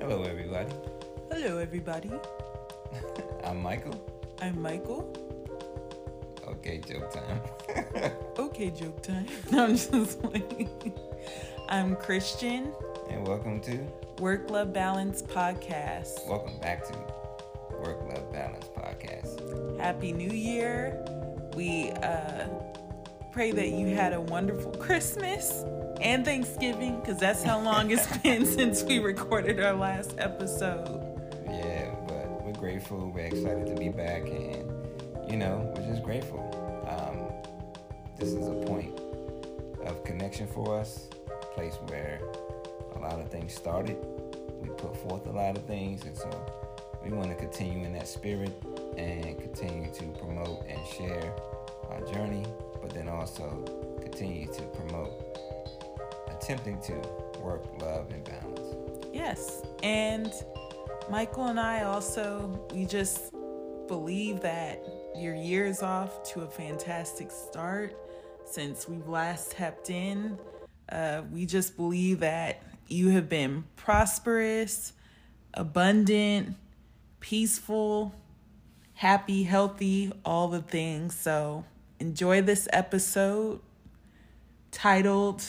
Hello, everybody. Hello, everybody. I'm Michael. I'm Michael. Okay, joke time. Okay, joke time. No, I'm just playing. I'm Christian. and welcome to, Work Love Balance Podcast. welcome back to Work Love Balance Podcast. Happy New Year. We uh, pray that you had a wonderful Christmas and Thanksgiving because that's how long it's been since we recorded our last episode. Yeah, but we're grateful. We're excited to be back, and you know, we're just grateful. Um, this is a point of connection for us, a place where a lot of things started. We put forth a lot of things, and so we want to continue in that spirit and continue to promote and share our journey, but then also continue to promote attempting to work, love, and balance. Yes. And Michael and I also, we just believe that your year is off to a fantastic start since we've last tapped in. Uh, we just believe that you have been prosperous, abundant, peaceful, happy, healthy, all the things. So enjoy this episode titled,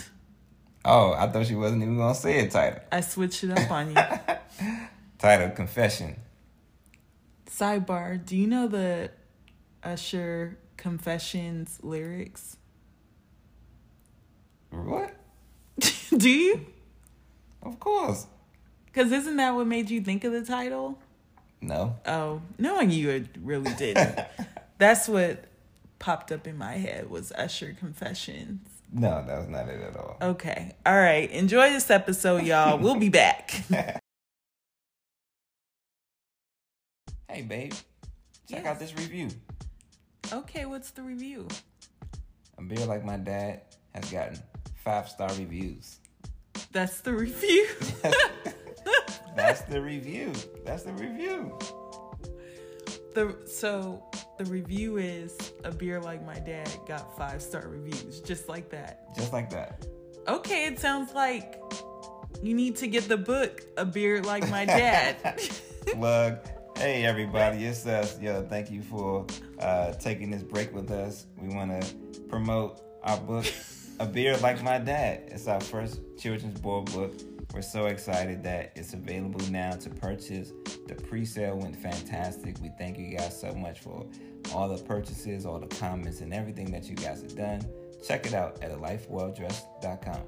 Oh, I thought she wasn't even gonna say it title. I switched it up on you. Title Confession. Sidebar, do you know the Usher Confessions lyrics? What? do you? Of course. Because isn't that what made you think of the title? No. Oh, knowing you it really didn't. That's what popped up in my head was Usher Confessions. No, that was not it at all. Okay. All right. Enjoy this episode, y'all. We'll be back. Hey, babe. Check Yes. out this review. okay, what's the review? A beer like my dad has gotten five star reviews. That's the review. That's the review. That's the review. The so the review is a beer like my dad got five star reviews, just like that. Just like that. Okay, it sounds like you need to get the book A Beer Like My Dad. Plug. Hey everybody, it's us. Yo, thank you for uh, taking this break with us. We want to promote our book, A Beer Like My Dad. It's our first children's board book. We're so excited that it's available now to purchase. The pre-sale went fantastic. We thank you guys so much for all the purchases, all the comments, and everything that you guys have done. Check it out at alifewelldressed.com.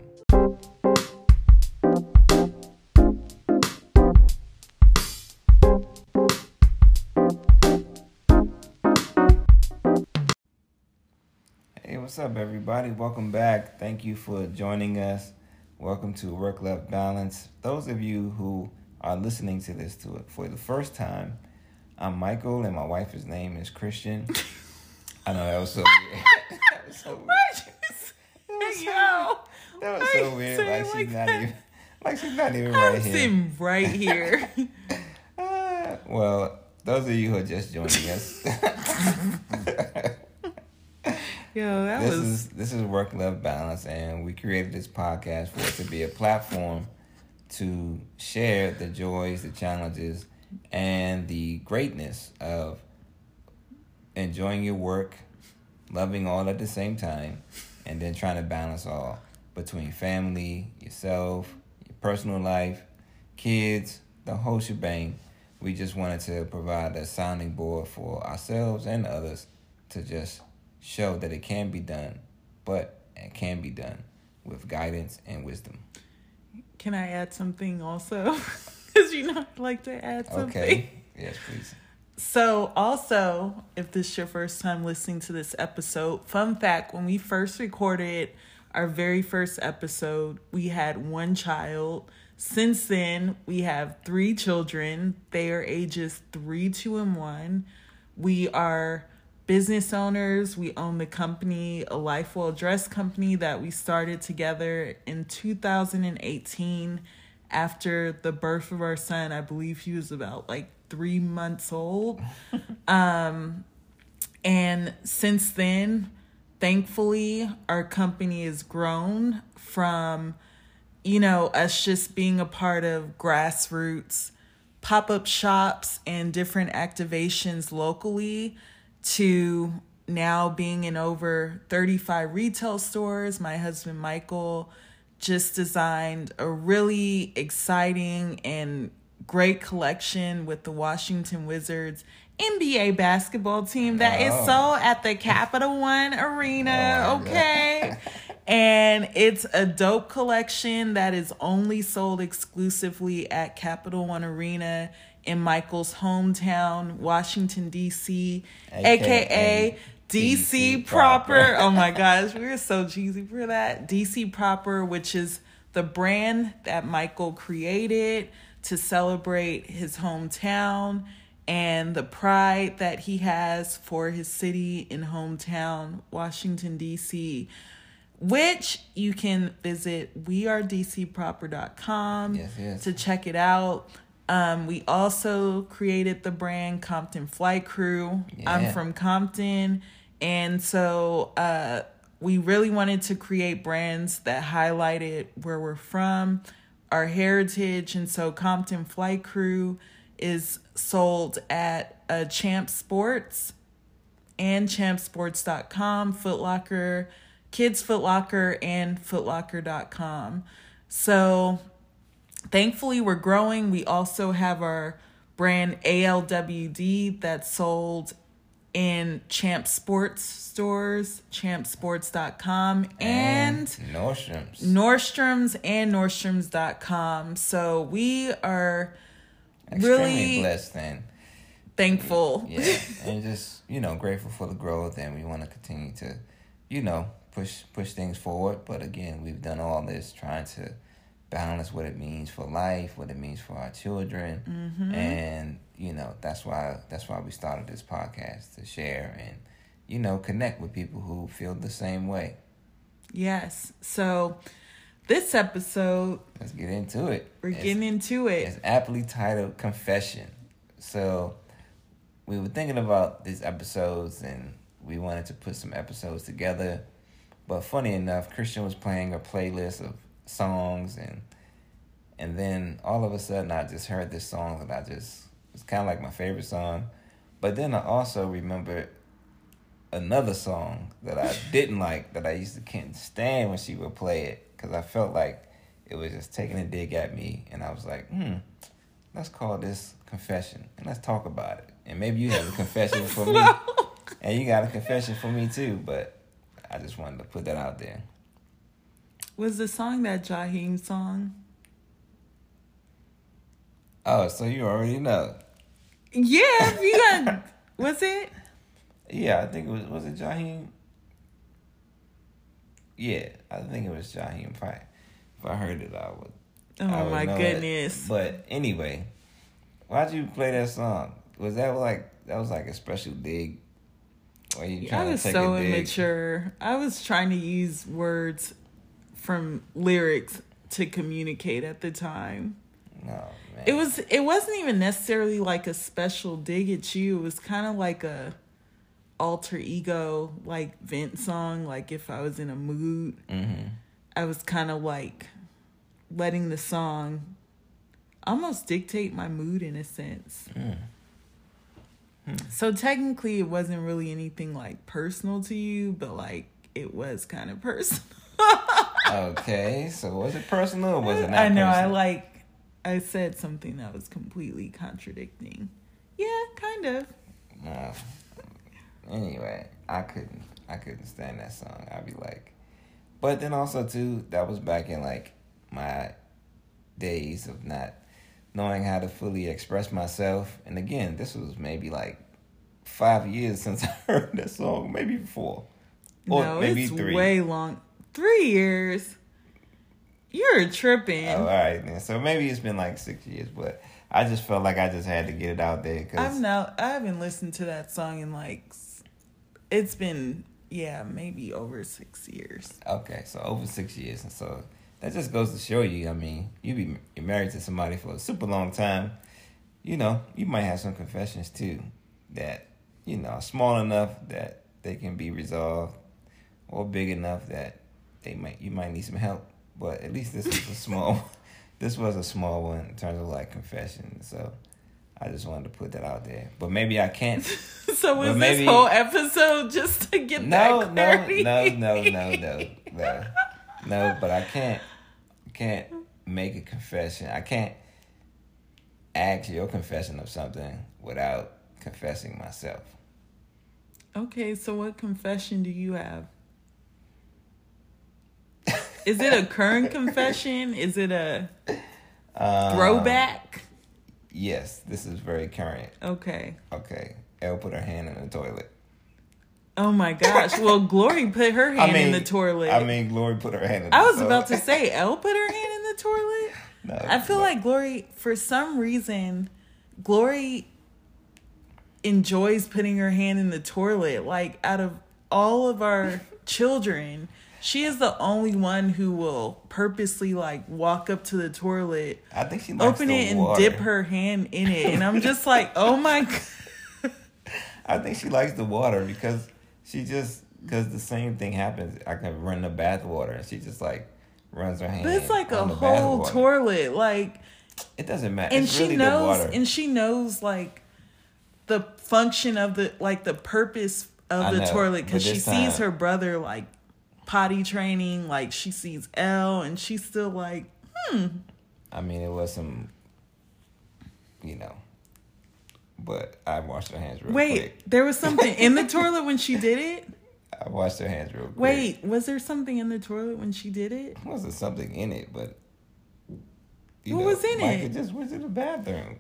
Hey, what's up, everybody? Welcome back. Thank you for joining us. Welcome to Work Life Balance. Those of you who are listening to this to it for the first time, I'm Michael, and my wife's name is Christian. I know that was so weird. that was so weird. Yo, That was so weird. say Like she's like not even, like she's not even I'm right here. sitting right here. Ah, well, those of you who are just joining us. Yo, that this was is this is work life balance and we created this podcast for it to be a platform to share the joys the challenges and the greatness of enjoying your work loving all at the same time and then trying to balance all between family yourself your personal life kids the whole shebang. We just wanted to provide a sounding board for ourselves and others to just show that it can be done, but it can be done with guidance and wisdom. Can I add something also? Because you know, I'd like to add something. Okay. Yes, please. So, also, if this is your first time listening to this episode, fun fact when we first recorded our very first episode, we had one child. Since then, we have three children. They are ages three, two, and one. We are business owners. We own the company, a Life Well Dress company that we started together in 2018 after the birth of our son. I believe he was about like three months old. um, and since then, thankfully, our company has grown from you know, us just being a part of grassroots pop up shops and different activations locally to now being in over 35 retail stores. My husband Michael just designed a really exciting and great collection with the Washington Wizards NBA basketball team that oh. is so at the Capital One Arena, oh okay? and it's a dope collection that is only sold exclusively at Capital One Arena in Michael's hometown, Washington, D.C., aka, DC, proper. oh my gosh, we are so cheesy for that. DC proper, which is the brand that Michael created to celebrate his hometown and the pride that he has for his city and hometown, Washington, D.C., which you can visit wearedcproper.com yes, yes. to check it out. Um, we also created the brand Compton Flight Crew. Yeah. I'm from Compton. And so uh, we really wanted to create brands that highlighted where we're from, our heritage. And so Compton Flight Crew is sold at uh, Champ Sports and champsports.com, Footlocker, Kids Footlocker, and footlocker.com. So thankfully, we're growing. We also have our brand ALWD that's sold in Champ Sports stores, champsports.com, and, and Nordstrom's. Nordstrom's and Nordstrom's.com. So we are Extremely really blessed and thankful. Yeah, and just you know grateful for the growth, and we want to continue to, you know, push push things forward. But again, we've done all this trying to balance what it means for life, what it means for our children, mm-hmm. and you know that's why that's why we started this podcast to share and you know connect with people who feel the same way. Yes. So this episode, let's get into it. We're it's, getting into it. It's aptly titled "Confession." So we were thinking about these episodes and we wanted to put some episodes together. But funny enough, Christian was playing a playlist of songs and and then all of a sudden I just heard this song and I just it's kind of like my favorite song. But then I also remembered another song that I didn't like that I used to can't stand when she would play it because I felt like it was just taking a dig at me, and I was like, hmm, let's call this confession and let's talk about it. And maybe you have a confession for me, and you got a confession for me too. But I just wanted to put that out there. Was the song that Jaheim song? Oh, so you already know. Yeah, you got. was it? Yeah, I think it was. Was it Jaheim? Yeah, I think it was Jaheim. If I if I heard it, I would. Oh I would my goodness! It. But anyway, why'd you play that song? Was that like that was like a special dig? Or you I was so immature. I was trying to use words from lyrics to communicate at the time. No, man. It was it wasn't even necessarily like a special dig at you. It was kind of like a alter ego like vent song like if i was in a mood mm-hmm. i was kind of like letting the song almost dictate my mood in a sense mm. hmm. so technically it wasn't really anything like personal to you but like it was kind of personal okay so was it personal or was it not i know personal? i like i said something that was completely contradicting yeah kind of no anyway, I couldn't I couldn't stand that song. I'd be like, but then also too, that was back in like my days of not knowing how to fully express myself. And again, this was maybe like five years since I heard that song, maybe four, or no, maybe it's three. Way long, three years. You're tripping. Oh, all right, then. So maybe it's been like six years, but I just felt like I just had to get it out there. Cause I've now I haven't listened to that song in like it's been yeah, maybe over six years. Okay, so over six years, and so that just goes to show you. I mean, you be you're married to somebody for a super long time. You know, you might have some confessions too that you know small enough that they can be resolved, or big enough that they might you might need some help. but at least this is a small. this was a small one in terms of like confession. So I just wanted to put that out there. But maybe I can't. so was maybe- this whole episode just to get No, that no, no, no, no, no, no, no. But I can't, can't make a confession. I can't ask your confession of something without confessing myself. Okay, so what confession do you have? Is it a current confession? Is it a Um, throwback? Yes, this is very current. Okay. Okay, Elle put her hand in the toilet. Oh my gosh. Well, Glory put her hand in the toilet. I mean, Glory put her hand in. the I was about to say, Elle put her hand in the toilet. No, I feel but- like Glory, for some reason, Glory enjoys putting her hand in the toilet. Like, out of all of our children, she is the only one who will purposely, like, walk up to the toilet, I think she open the it, and water. dip her hand in it. And I'm just like, oh my God. I think she likes the water because she just because the same thing happens. I can run the bath water and she just like runs her hand. But it's like a whole toilet. Like, It doesn't matter. and it's she really knows the water. and she knows like the function of the like the purpose of I the know, toilet because she this sees her brother like potty training like she sees Elle, and she's still like hmm. I mean, it was some, you know, but I washed her hands real wait quick. there was something in the toilet when she did it I washed her hands real quick. wait was there something in the toilet when she did it wasn't something in it, but you What know, was in Micah it? just went to the bathroom.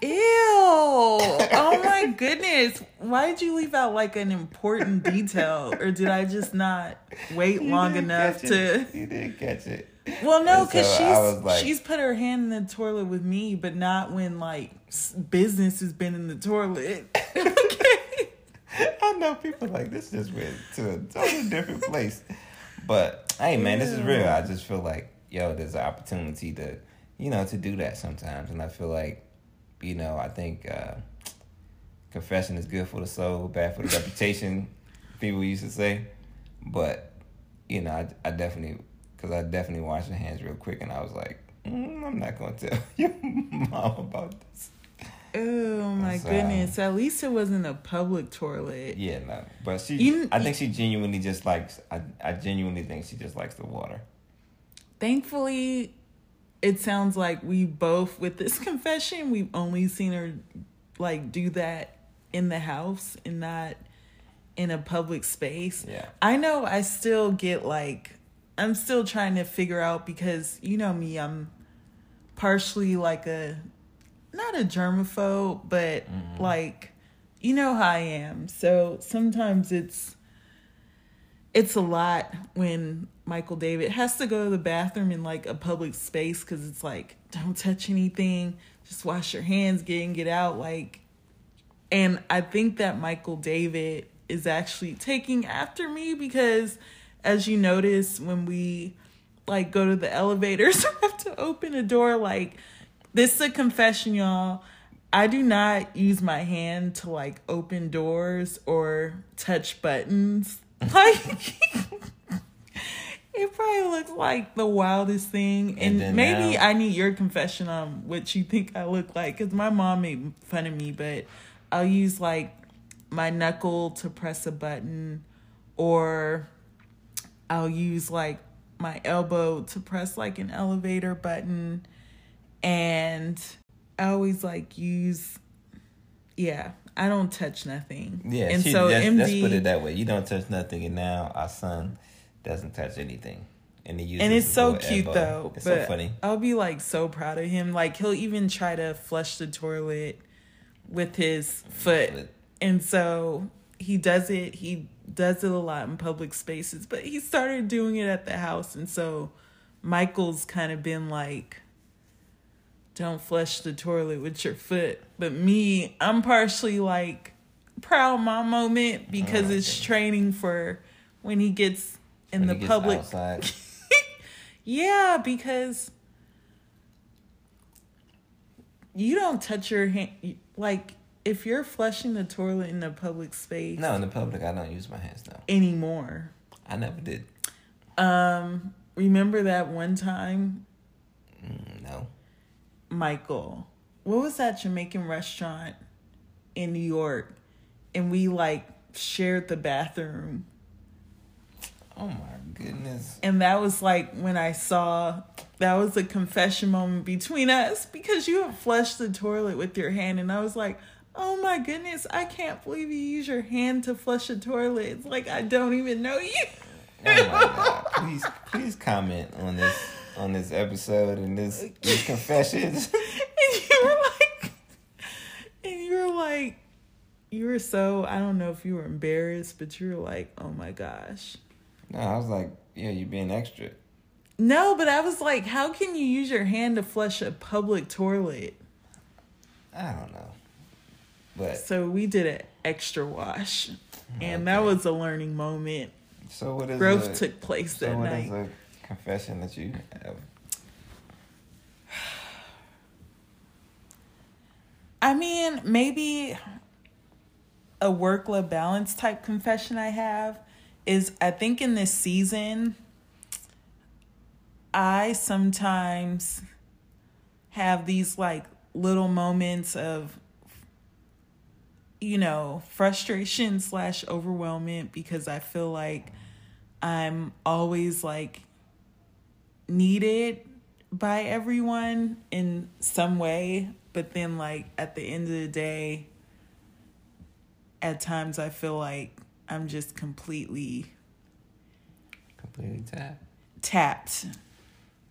Ew oh my goodness why did you leave out like an important detail or did i just not wait You long enough to it. You didn't catch it. Well, no, because so she's like- she's put her hand in the toilet with me, but not when like business has been in the toilet. okay. I know people like this just went to a totally different place. But hey man, this is real. I just feel like, yo, there's an opportunity to, you know, to do that sometimes. And I feel like, you know, I think uh confession is good for the soul, bad for the reputation, people used to say. But, you know, I, I definitely because I definitely washed my hands real quick and I was like, mm, I'm not gonna tell your mom about this. Oh my So- goodness! At least it wasn't a public toilet. Yeah, no. But she, I think she genuinely just likes. I, I genuinely think she just likes the water. Thankfully, it sounds like we both with this confession we've only seen her like do that in the house and not in a public space. Yeah. I know I still get like I'm still trying to figure out because you know me, I'm partially like a not a germaphobe, but mm-hmm. like you know how I am. So sometimes it's it's a lot when Michael David has to go to the bathroom in like a public space because it's like don't touch anything, just wash your hands, get in, get out. Like, and I think that Michael David is actually taking after me because, as you notice, when we like go to the elevators, I have to open a door. Like, this is a confession, y'all. I do not use my hand to like open doors or touch buttons. Like, it probably looks like the wildest thing. And, And maybe now- I need your confession on what you think I look like. Because my mom made fun of me, but I'll use like my knuckle to press a button, or I'll use like my elbow to press like an elevator button. And I always like use, yeah, I don't touch nothing. Yeah, and she, so let's, MD, let's put it that way. You don't touch nothing, and now our son doesn't touch anything, and he uses and it's so cute elbow. though. It's so funny. I'll be like so proud of him. Like he'll even try to flush the toilet with his foot. Foot. And so he does it. He does it a lot in public spaces, but he started doing it at the house. And so Michael's kind of been like, don't flush the toilet with your foot. But me, I'm partially like proud mom moment because Oh, it's training for when he gets in When the he public yeah, because you don't touch your hand. Like, if you're flushing the toilet in a public space no, in the public, I don't use my hands. now anymore, I never did. um, remember that one time, Mm, no. Michael? What was that Jamaican restaurant in New York? And we like shared the bathroom. Oh my goodness. And that was like when I saw that was a confession moment between us because you had flushed the toilet with your hand. And I was like, oh my goodness, I can't believe you use your hand to flush a toilet. It's like I don't even know you. Oh my god. Please please comment on this on this episode and this these confessions. and you were like and you were like you were so i don't know if you were embarrassed but you were like oh my gosh No, I was like, yeah, you're being extra. no but i was like how can you use your hand to flush a public toilet I don't know. But so we did an extra wash and that was a learning moment so what is growth a, took place so that night confession that you have? I mean, maybe a work life balance type confession I have is I think in this season, I sometimes have these like little moments of, you know, frustration slash overwhelmment because I feel like I'm always like needed by everyone in some way but then like at the end of the day at times i feel like i'm just completely Completely tapped. tapped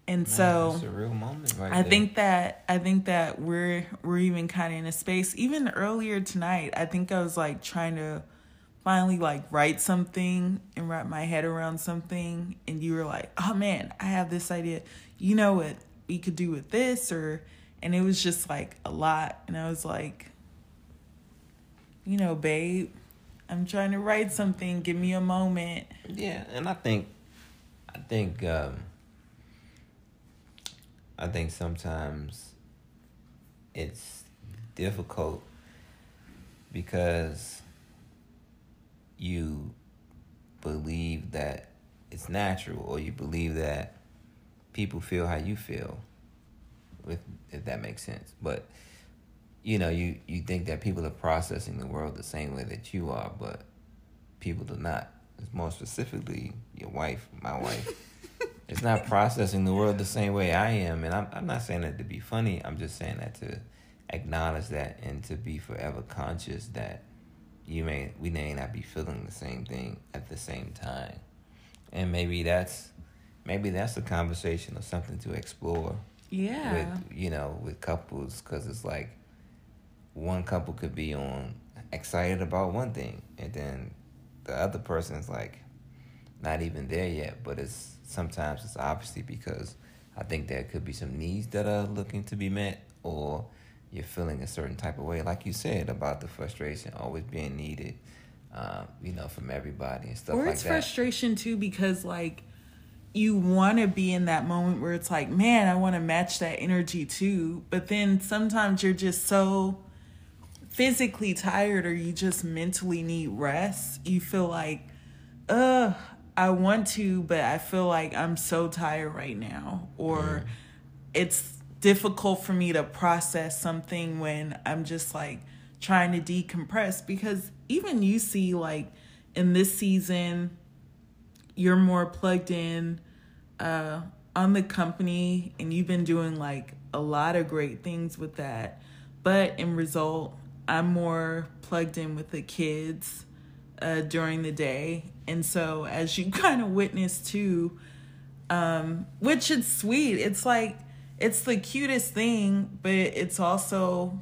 and Man, so a real moment right I there. think that I think that we're we're even kind of in a space. Even earlier tonight, I think I was like trying to finally like write something and wrap my head around something, and you were like, "Oh man, I have this idea. You know what we could do with this?" Or and it was just like a lot, and I was like, "You know, babe, I'm trying to write something. Give me a moment." Yeah, and I think, I think, um, I think sometimes it's difficult because you believe that it's natural, or you believe that people feel how you feel, with if that makes sense. But you know, you you think that people are processing the world the same way that you are, but people do not. it's More specifically, your wife, my wife, it's not processing the world the same way I am. And I'm, I'm not saying that to be funny. I'm just saying that to acknowledge that and to be forever conscious that you may we may not be feeling the same thing at the same time. And maybe that's maybe that's a conversation or something to explore Yeah. with you know with couples because it's like one couple could be on excited about one thing and then the other person's like not even there yet but it's sometimes it's obviously because i think there could be some needs that are looking to be met or you're feeling a certain type of way. Like you said about the frustration always being needed um, you know from everybody and stuff like that. or like it's that. frustration too because like you want to be in that moment where it's like man i want to match that energy too. But then sometimes you're just so physically tired or you just mentally need rest you feel like ugh i want to but i feel like i'm so tired right now. Or it's difficult for me to process something when i'm just like trying to decompress because even you see like in this season you're more plugged in uh, on the company and you've been doing like a lot of great things with that. But in result i'm more plugged in with the kids uh, during the day. And so as you kind of witness too um, which is sweet. It's like it's the cutest thing but it's also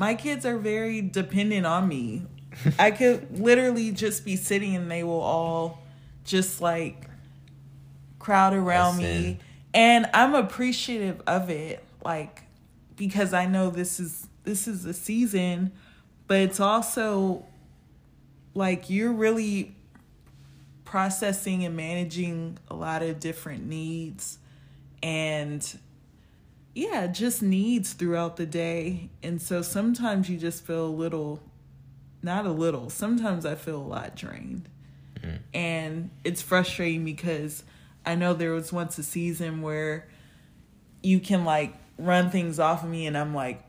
my kids are very dependent on me. I could literally just be sitting and they will all just like crowd around Listen. me and i'm appreciative of it like because i know this is this is the season but it's also like you're really processing and managing a lot of different needs and yeah just needs throughout the day. And so sometimes you just feel a little not a little sometimes i feel a lot drained. Mm-hmm. And it's frustrating because I know there was once a season where you can like run things off of me and I'm like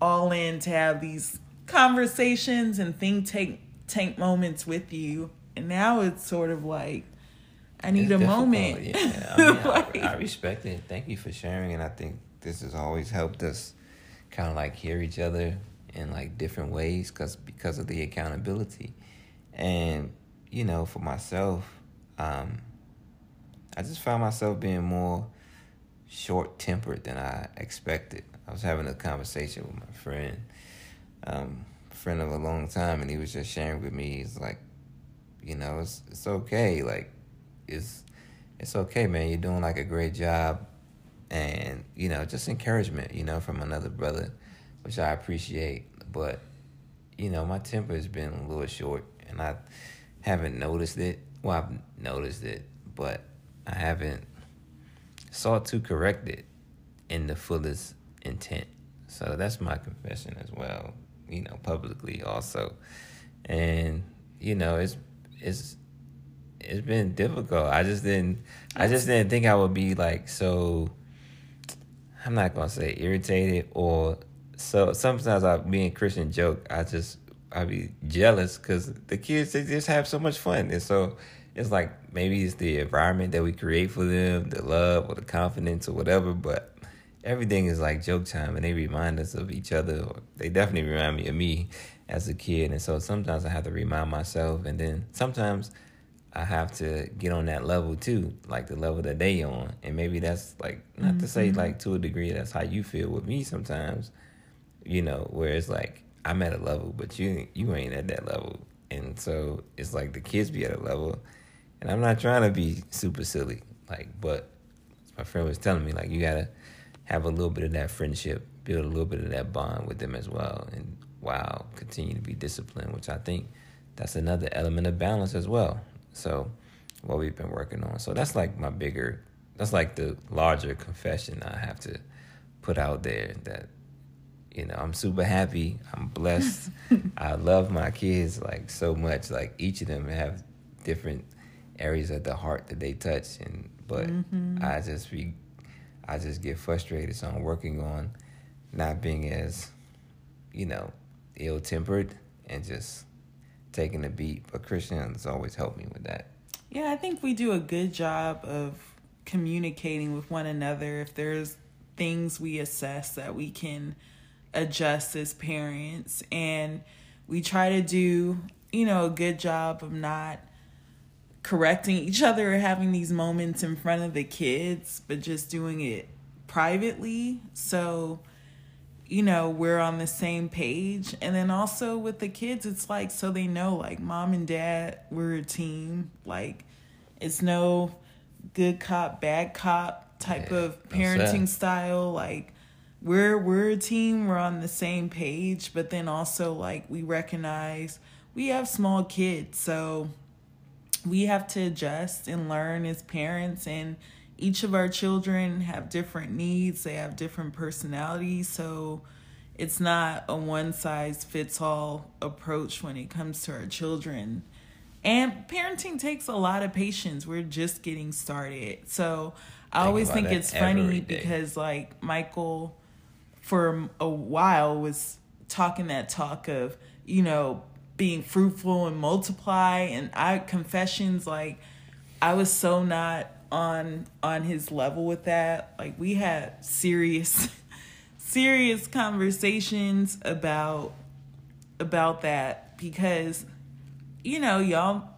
all in to have these conversations and think tank tank moments with you. And now it's sort of like I need It's a moment. Yeah, I, mean, Like- I, I respect it. Thank you for sharing, and I think this has always helped us kind of like hear each other in like different ways, cause because of the accountability, and you know, for myself, um, I just found myself being more short tempered than I expected. I was having a conversation with my friend, um, friend of a long time, and he was just sharing with me. He's like, you know, it's it's okay. Like, it's it's okay, man. You're doing like a great job, and you know, just encouragement, you know, from another brother, which I appreciate. But you know, my temper has been a little short, and I haven't noticed it. Well, I've noticed it, but I haven't sought to correct it in the fullest intent. So that's my confession as well, you know, publicly also. And you know, it's it's it's been difficult. I just didn't I just didn't think I would be like so I'm not gonna say irritated or so sometimes I being Christian joke, I just I be jealous because the kids they just have so much fun and so it's like maybe it's the environment that we create for them, the love or the confidence or whatever, but everything is like joke time and they remind us of each other. Or they definitely remind me of me as a kid. And so sometimes I have to remind myself and then sometimes I have to get on that level too, like the level that they on. And maybe that's like not to say mm-hmm. like to a degree that's how you feel with me sometimes, you know, where it's like I'm at a level, but you you ain't at that level. And so it's like the kids be at a level and I'm not trying to be super silly, like, but my friend was telling me, like, you gotta have a little bit of that friendship, build a little bit of that bond with them as well, and wow, continue to be disciplined, which I think that's another element of balance as well. So, what we've been working on. So that's like my bigger, that's like the larger confession I have to put out there that you know i'm super happy i'm blessed i love my kids like so much. Like each of them have different areas of the heart that they touch and but mm-hmm. i just be i just get frustrated. So i'm working on not being as you know ill-tempered and just taking a beat but christian has always helped me with that Yeah, I think we do a good job of communicating with one another. If there's things we assess that we can adjust as parents, and we try to do, you know, a good job of not correcting each other or having these moments in front of the kids, but just doing it privately. So, you know, we're on the same page. And then also with the kids, it's like so they know like mom and dad, we're a team. Like it's no good cop, bad cop type Yeah, of parenting style. Like we're we're a team, we're on the same page, but then also like we recognize we have small kids, so we have to adjust and learn as parents and each of our children have different needs they have different personalities so it's not a one size fits all approach when it comes to our children. And parenting takes a lot of patience. We're just getting started. So i Think always think it's funny day. because like michael for a while was talking that talk of you know being fruitful and multiply and i confessions like i was so not on on his level with that. Like we had serious serious conversations about about that because you know y'all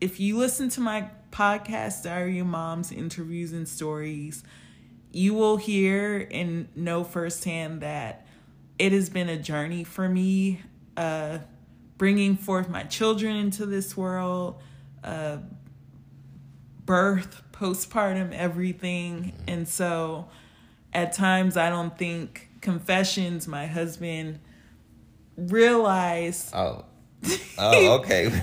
if you listen to my podcast diary of moms interviews and stories you will hear and know firsthand that it has been a journey for me uh, bringing forth my children into this world, uh, birth, postpartum, everything. Mm-hmm. And so at times, I don't think confessions, my husband realized. oh oh okay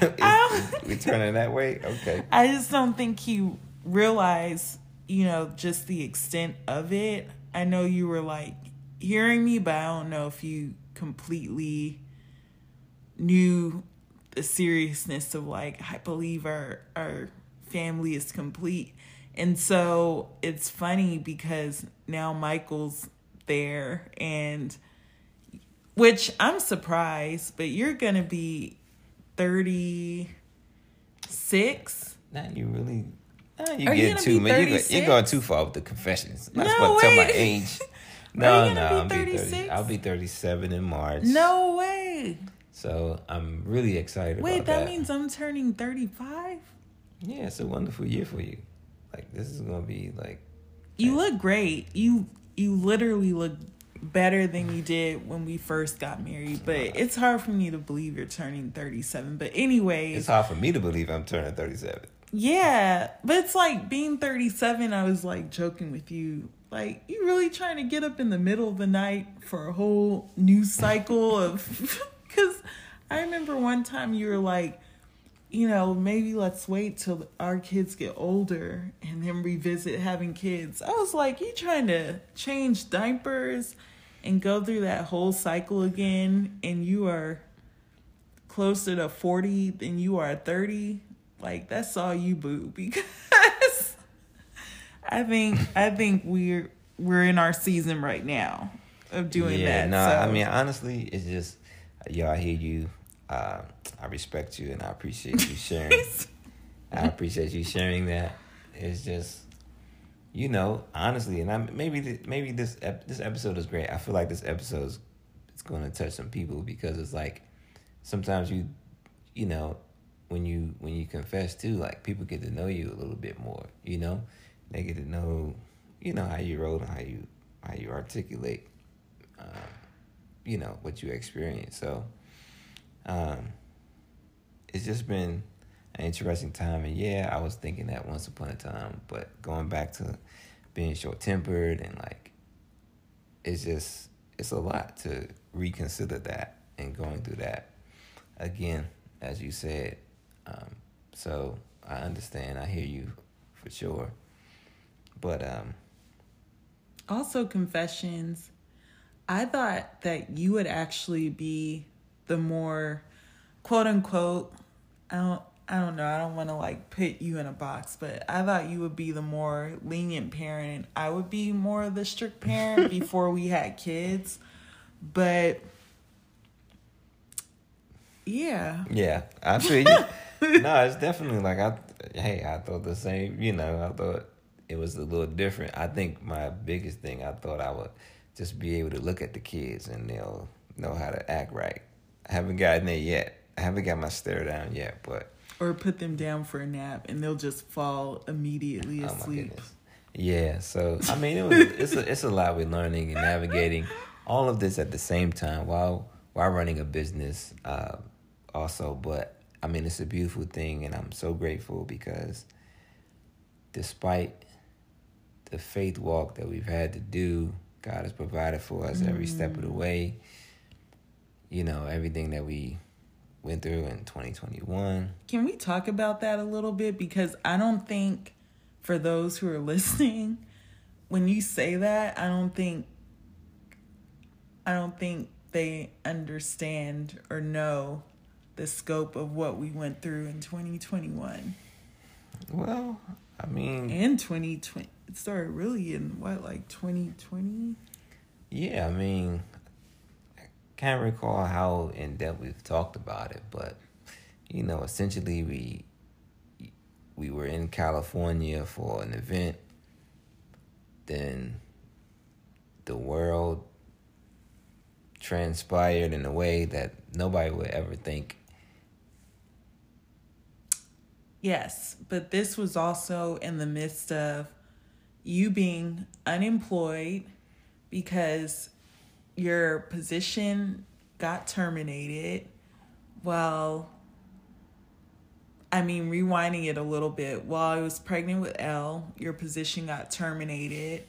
we turning that way okay I just don't think he realized, you know, just the extent of it. I know you were like hearing me, but I don't know if you completely knew the seriousness of like I believe our our family is complete. And so it's funny because now Michael's there and which I'm surprised, but you're going to be 36. Now you really Nah, you Are get too man. You're, you're going too far with the confessions. Not No supposed to tell my way. age. No, no, be I'll be 30. I'll be 37 in March. No way. So I'm really excited Wait, about that, that. means I'm turning 35? Yeah, it's a wonderful year for you. Like this is gonna be like You look great. You you literally look better than you did when we first got married, but it's hard for me to believe you're turning 37. But anyway, it's hard for me to believe I'm turning 37. Yeah, but it's like being 37, I was like joking with you. Like, you really trying to get up in the middle of the night for a whole new cycle of. Because I remember one time you were like, you know, maybe let's wait till our kids get older and then revisit having kids. I was like, you trying to change diapers and go through that whole cycle again, and you are closer to 40 than you are 30 like that's all you boo because i think i think we're we're in our season right now of doing yeah, that no, so. I mean honestly, it's just yo, I hear you. Uh, I respect you and I appreciate you sharing. I appreciate you sharing that. It's just, you know, honestly, and I maybe th- maybe this ep- this episode is great. I feel like this episode is it's going to touch some people because it's like sometimes you, you know, when you when you confess too, like people get to know you a little bit more. You know, they get to know, you know, how you roll and how you how you articulate, um, you know, what you experience. So, um, it's just been an interesting time. And yeah, I was thinking that once upon a time, but going back to being short tempered and like, it's just, it's a lot to reconsider that and going through that again, as you said. Um, so I understand. I hear you for sure. But, um, also confessions i thought that you would actually be the more quote unquote i don't i don't know i don't want to like put you in a box but i thought you would be the more lenient parent i would be more of the strict parent before we had kids but yeah Yeah, I feel you. no, it's definitely like I. Hey, I thought the same. You know, I thought it was a little different. I think my biggest thing, I thought I would just be able to look at the kids and they'll know how to act right. I haven't gotten there yet. I haven't got my stare down yet, but or put them down for a nap and they'll just fall immediately oh asleep goodness. Yeah, so I mean, it was it's a it's a lot we're learning and navigating all of this at the same time while while running a business, uh, also. But I mean, it's a beautiful thing, and I'm so grateful because despite the faith walk that we've had to do, God has provided for us every step of the way. You know, everything that we went through in 2021. Can we talk about that a little bit? Because I don't think, for those who are listening, when you say that, I don't think, I don't think they understand or know the scope of what we went through in 2021 Well, I mean, in 2020. It started really in what, like 2020? Yeah, I mean, can't recall how in depth we've talked about it, but you know, essentially we we were in California for an event. Then the world transpired in a way that nobody would ever think. Yes, but this was also in the midst of you being unemployed because your position got terminated. Well, I mean, rewinding it a little bit, while I was pregnant with Elle, your position got terminated.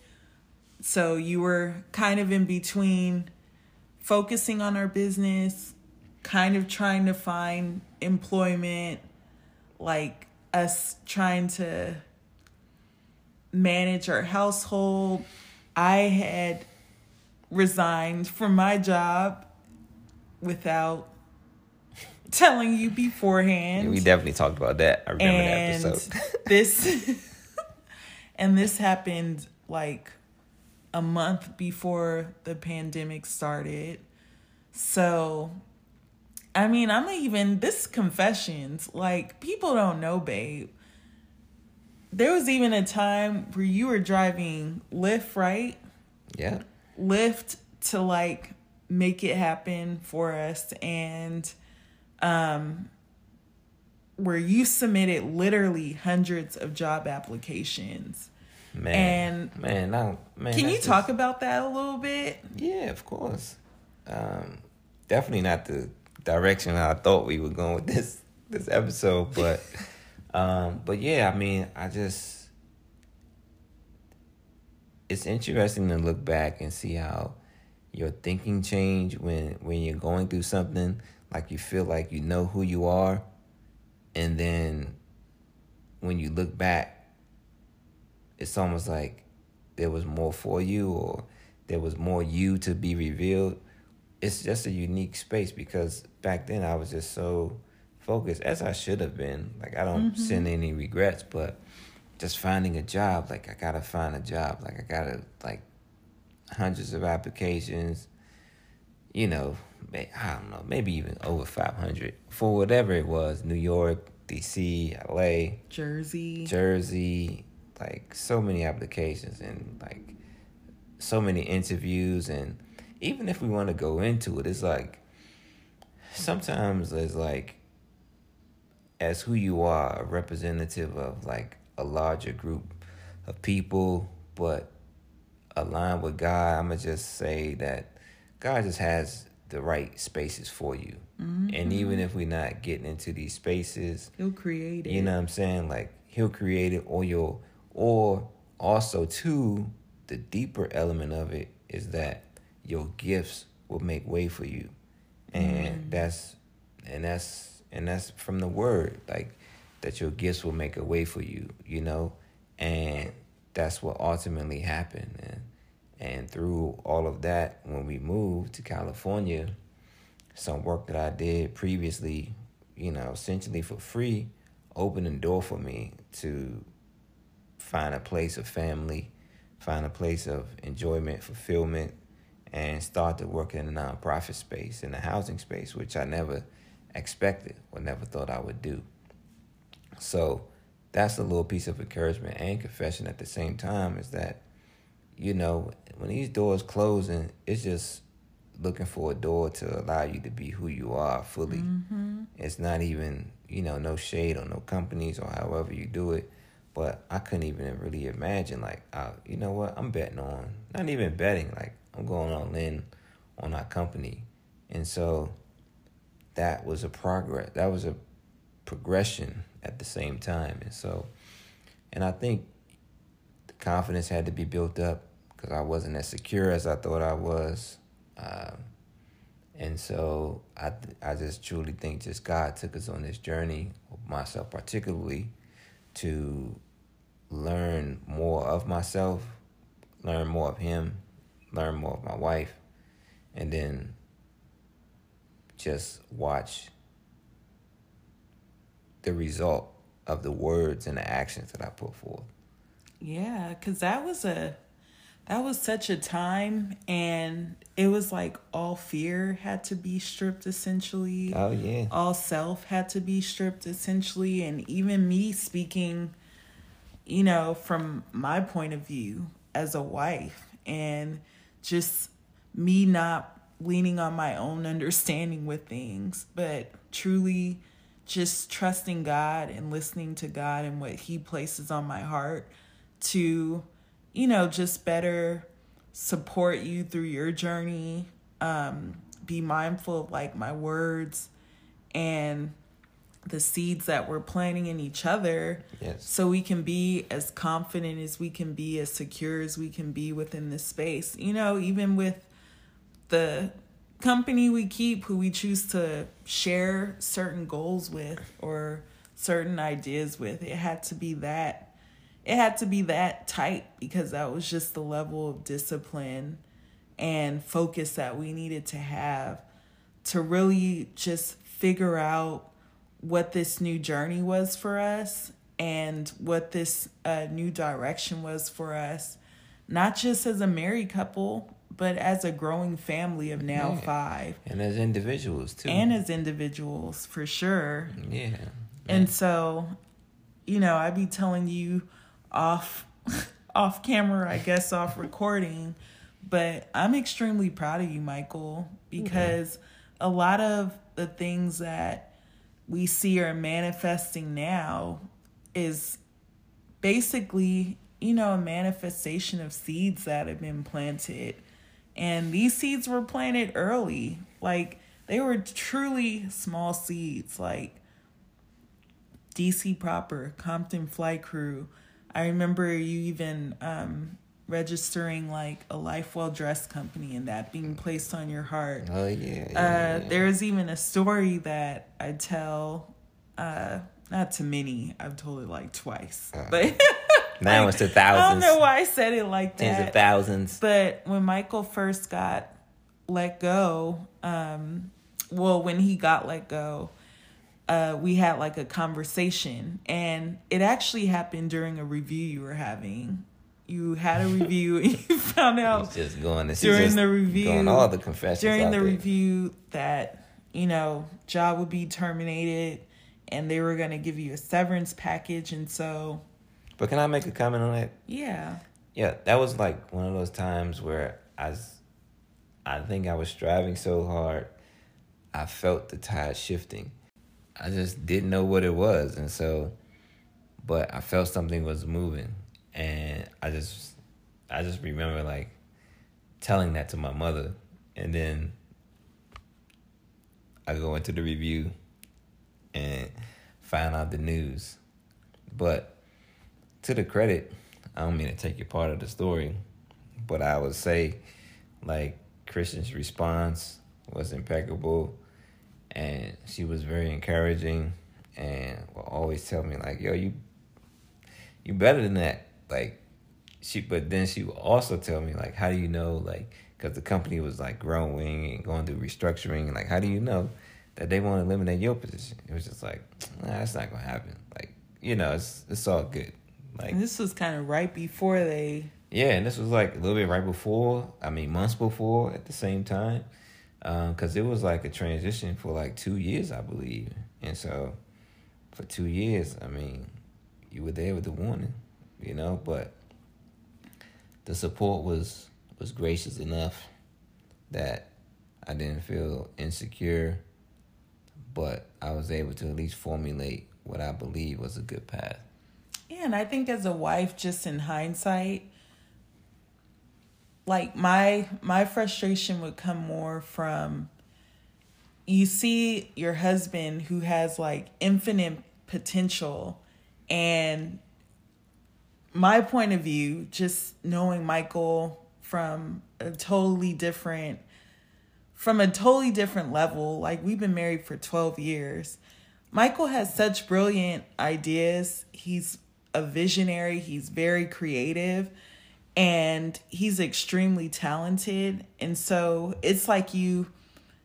So you were kind of in between focusing on our business, kind of trying to find employment, like us trying to manage our household. I had resigned from my job without telling you beforehand. we definitely talked about that. I remember and that episode. this and this happened like a month before the pandemic started. So I mean, I'm even this confessions, like people don't know, babe. There was even a time where you were driving Lyft, right? yeah. Lyft to like make it happen for us and um where you submitted literally hundreds of job applications. Man. And- man, now man. Can you that's talk about that a little bit? Yeah, of course. Um, definitely not the direction I thought we were going with this this episode, but um, but yeah, I mean, I just it's interesting to look back and see how your thinking change when when you're going through something like you feel like you know who you are and then when you look back it's almost like there was more for you or there was more you to be revealed. It's just a unique space because back then i was just so focused as i should have been. Like i don't mm-hmm. send any regrets but just finding a job like i gotta find a job like i gotta like hundreds of applications you know i don't know maybe even over 500 for whatever it was new york dc la Jersey. Jersey, like so many applications and like so many interviews and even if we want to go into it, it's like sometimes it's like as who you are, a representative of like a larger group of people, but aligned with God, I'm gonna just say that God just has the right spaces for you. And mm-hmm. even if we're not getting into these spaces, He'll create it. you know what I'm saying? Like he'll create it or you'll or also too, the deeper element of it is that your gifts will make way for you. And mm. that's and that's and that's from the word, like that your gifts will make a way for you, you know? And that's what ultimately happened. And and through all of that, when we moved to California, some work that I did previously, you know, essentially for free, opened the door for me to find a place of family, find a place of enjoyment, fulfillment, and start to work in the nonprofit space, in the housing space, which I never expected or never thought I would do. So that's a little piece of encouragement and confession at the same time is that, you know, when these doors closing, it's just looking for a door to allow you to be who you are fully. It's not even, you know, no shade on no companies or however you do it. But I couldn't even really imagine, like, uh, you know what? I'm betting on, not even betting, like, I'm going all in on our company. And so that was a progress. That was a progression at the same time. And so, and I think the confidence had to be built up because I wasn't as secure as I thought I was. Um, and so I, th- I just truly think just God took us on this journey, myself particularly, to learn more of myself, learn more of Him, learn more of my wife, and then just watch the result of the words and the actions that I put forth. Yeah, because that was a that was such a time and it was like all fear had to be stripped essentially. Oh yeah. all self had to be stripped essentially and even me speaking you know from my point of view as a wife and just me not leaning on my own understanding with things but truly just trusting God and listening to God and what he places on my heart to you know just better support you through your journey um be mindful of like my words and the seeds that we're planting in each other Yes. so we can be as confident as we can be as secure as we can be within this space you know even with the company we keep who we choose to share certain goals with or certain ideas with it had to be that it had to be that tight because that was just the level of discipline and focus that we needed to have to really just figure out what this new journey was for us and what this uh, new direction was for us, not just as a married couple, but as a growing family of now yeah. five. And as individuals, too. And as individuals, for sure. Yeah. And so, you know, I'd be telling you off off camera, I guess off recording, but I'm extremely proud of you, Michael, because a lot of the things that we see are manifesting now is basically, you know, a manifestation of seeds that have been planted. And these seeds were planted early. Like they were truly small seeds, like DC Proper, Compton Flight Crew. I remember you even um, registering like a life well dressed company and that being placed on your heart. Oh yeah. yeah, uh, yeah. There's even a story that I tell, uh, not to many. I've told it like twice, uh, but now like, it's to thousands. I don't know why I said it like that. Tens of thousands. But when Michael first got let go, um, well, when he got let go. Uh, we had like a conversation and it actually happened during a review you were having you had a review and you found out He's just going to, during the review going all the confessions during the there. review that you know job would be terminated and they were going to give you a severance package and so but can i make a comment on that? Yeah. Yeah that was like one of those times where i i think i was striving so hard i felt the tide shifting. I just didn't know what it was and so but i felt something was moving. And I just I just remember like telling that to my mother. And then I go into the review and find out the news. But to the credit, I don't mean to take your part of the story, but I would say like Christian's response was impeccable and she was very encouraging and will always tell me like, yo, you you better than that. Like she but then she would also tell me like how do you know like because the company was like growing and going through restructuring like how do you know that they want to eliminate your position? It was just like nah, that's not gonna happen. Like you know it's it's all good like and this was kind of right before they yeah and this was like a little bit right before i mean months before at the same time because um, it was like a transition for like two years i believe and so for two years i mean you were there with the warning you know, but the support was was gracious enough that I didn't feel insecure, but I was able to at least formulate what I believe was a good path. And I think as a wife, just in hindsight, like my my frustration would come more from you see your husband who has like infinite potential and my point of view, just knowing Michael from a totally different from a totally different level, like we've been married for 12 years. Michael has such brilliant ideas. He's a visionary, he's very creative, and he's extremely talented. And so it's like you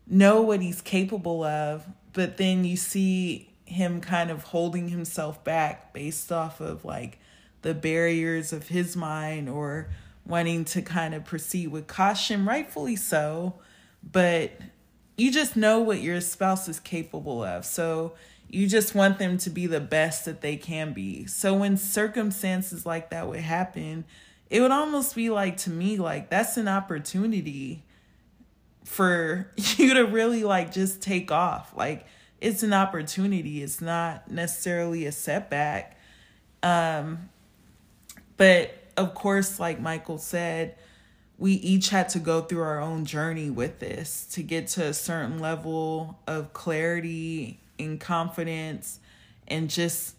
know what he's capable of, but then you see him kind of holding himself back based off of like the barriers of his mind or wanting to kind of proceed with caution, rightfully so. But you just know what your spouse is capable of. So you just want them to be the best that they can be. So when circumstances like that would happen, it would almost be like to me, like that's an opportunity for you to really like just take off. Like it's an opportunity. It's not necessarily a setback. Um, but of course, like Michael said, we each had to go through our own journey with this to get to a certain level of clarity and confidence and just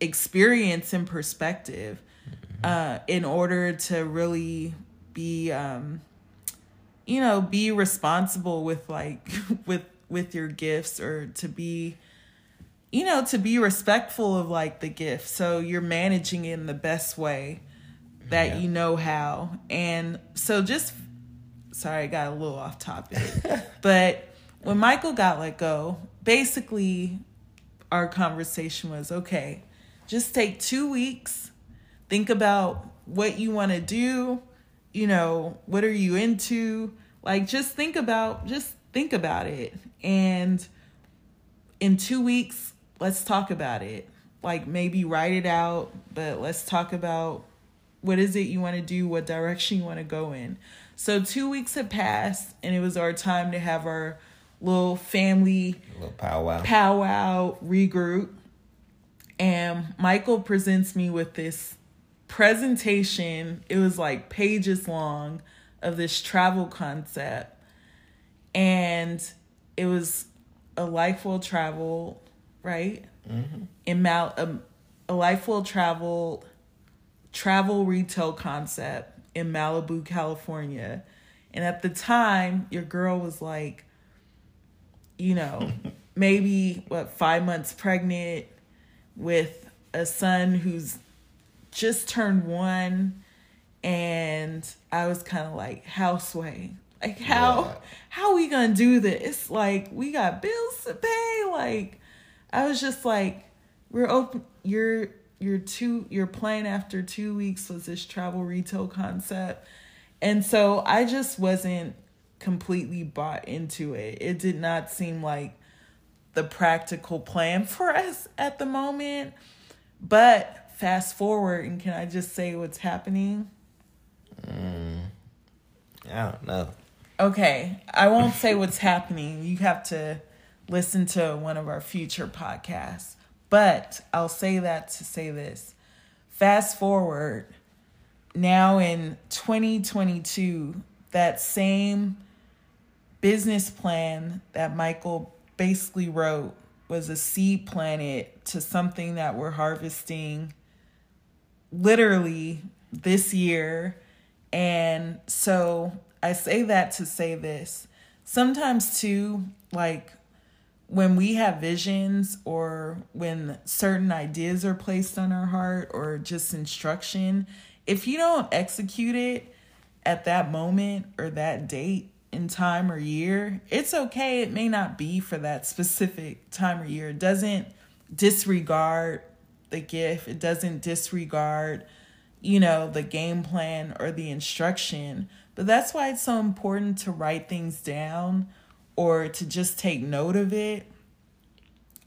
experience and perspective mm-hmm. uh, in order to really be um, you know be responsible with like with with your gifts or to be you know, to be respectful of like the gift. So you're managing it in the best way that yeah. you know how. And so just sorry, I got a little off topic. but when Michael got let go, basically our conversation was okay, just take two weeks, think about what you want to do, you know, what are you into? Like, just think about, just think about it. And in two weeks, let's talk about it. Like, maybe write it out, but let's talk about what is it you want to do, what direction you want to go in. So, two weeks had passed, and it was our time to have our little family little powwow. powwow regroup. And Michael presents me with this presentation. It was like pages long of this travel concept. And it was a life will travel, right? Mm-hmm. In Mal, a, a life will travel, travel retail concept in Malibu, California. And at the time, your girl was like, you know, maybe what, five months pregnant with a son who's just turned one. And I was kind of like, houseway. Like how yeah. how we gonna do this? Like we got bills to pay. Like I was just like, we're open. You're you're two. Your plan after two weeks was this travel retail concept, and so I just wasn't completely bought into it. It did not seem like the practical plan for us at the moment. But fast forward, and can I just say what's happening? Mm, I don't know. Okay, I won't say what's happening. You have to listen to one of our future podcasts. But I'll say that to say this. Fast forward, now in 2022, that same business plan that Michael basically wrote was a seed planted to something that we're harvesting literally this year. And so I say that to say this. Sometimes, too, like when we have visions or when certain ideas are placed on our heart or just instruction, if you don't execute it at that moment or that date, in time or year, it's okay. It may not be for that specific time or year. It doesn't disregard the gift, it doesn't disregard, you know, the game plan or the instruction. But that's why it's so important to write things down or to just take note of it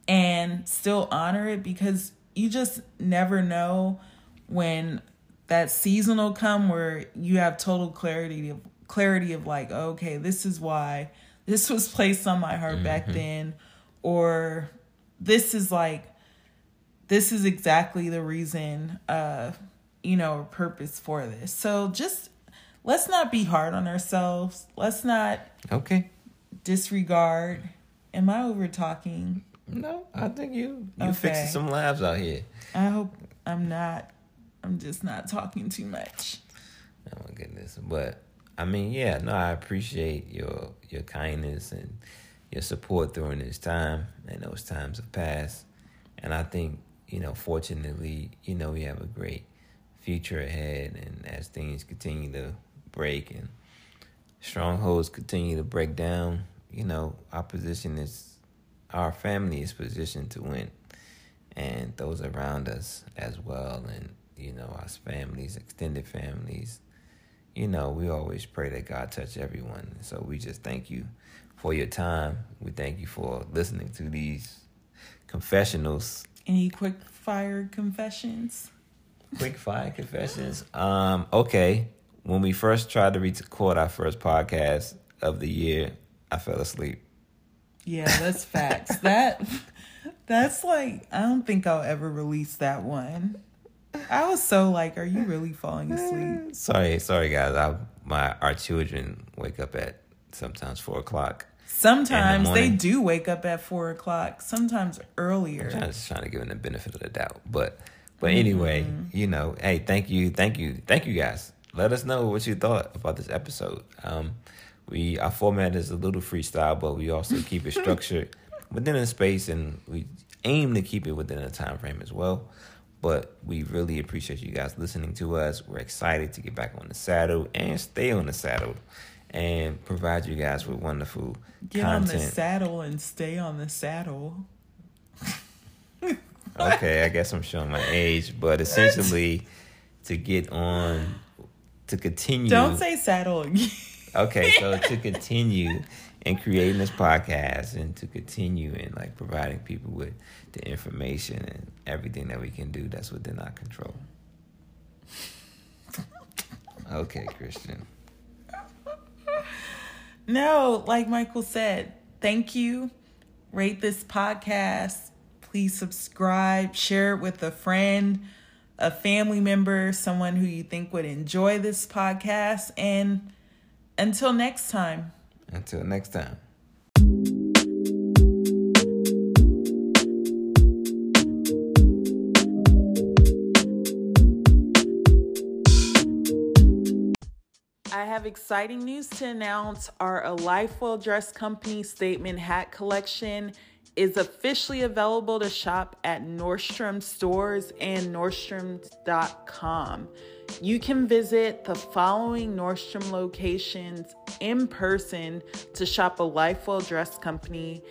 and still honor it because you just never know when that season will come where you have total clarity of clarity of like, okay, this is why this was placed on my heart mm-hmm. back then, or this is like, this is exactly the reason, uh, you know, purpose for this. So just let's not be hard on ourselves. Let's not okay disregard. Am I over talking? No, I think you you okay. fixing some lives out here. I hope I'm not. I'm just not talking too much. Oh my goodness, but I mean, yeah, no, I appreciate your your kindness and your support during this time, and those times have passed. And I think, you know, fortunately, you know, we have a great future ahead, and as things continue to break and strongholds continue to break down, you know, our position is, our family is positioned to win, and those around us as well, and you know, our families, extended families you know, we always pray that God touch everyone. So we just thank you for your time. We thank you for listening to these confessionals. Any quick fire confessions? Quick fire confessions. Um, okay. When we first tried to record our first podcast of the year, I fell asleep. Yeah, that's facts. that that's like I don't think I'll ever release that one. I was so like, are you really falling asleep? Sorry, sorry guys. I, my our children wake up at sometimes four o'clock. Sometimes the they do wake up at four o'clock. Sometimes earlier. I'm just trying to give them the benefit of the doubt, but but anyway, mm-hmm. you know, hey, thank you, thank you, thank you guys. Let us know what you thought about this episode. Um, we our format is a little freestyle, but we also keep it structured within a space, and we aim to keep it within a time frame as well. But we really appreciate you guys listening to us. We're excited to get back on the saddle and stay on the saddle and provide you guys with wonderful Get on the saddle and stay on the saddle. okay, I guess I'm showing my age, but essentially to get on to continue Don't say saddle again. Okay, so to continue in creating this podcast and to continue in like providing people with the information and everything that we can do that's within our control. Okay, Christian. No, like Michael said, thank you. Rate this podcast. Please subscribe, share it with a friend, a family member, someone who you think would enjoy this podcast. And until next time. Until next time. I have exciting news to announce. Our A Life Well Dressed Company Statement Hat Collection is officially available to shop at Nordstrom stores and Nordstrom.com. You can visit the following Nordstrom locations in person to shop a Life Well Dressed Company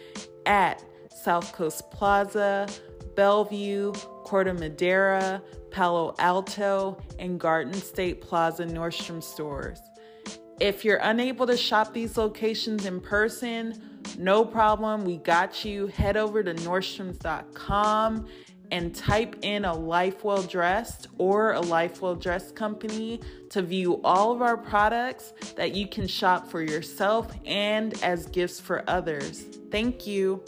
at South Coast Plaza, Bellevue, Corte Madera, Palo Alto, and Garden State Plaza Nordstrom stores. If you're unable to shop these locations in person, no problem. We got you. Head over to Nordstrom's.com and type in a Life Well Dressed or a Life Well Dressed company to view all of our products that you can shop for yourself and as gifts for others. Thank you.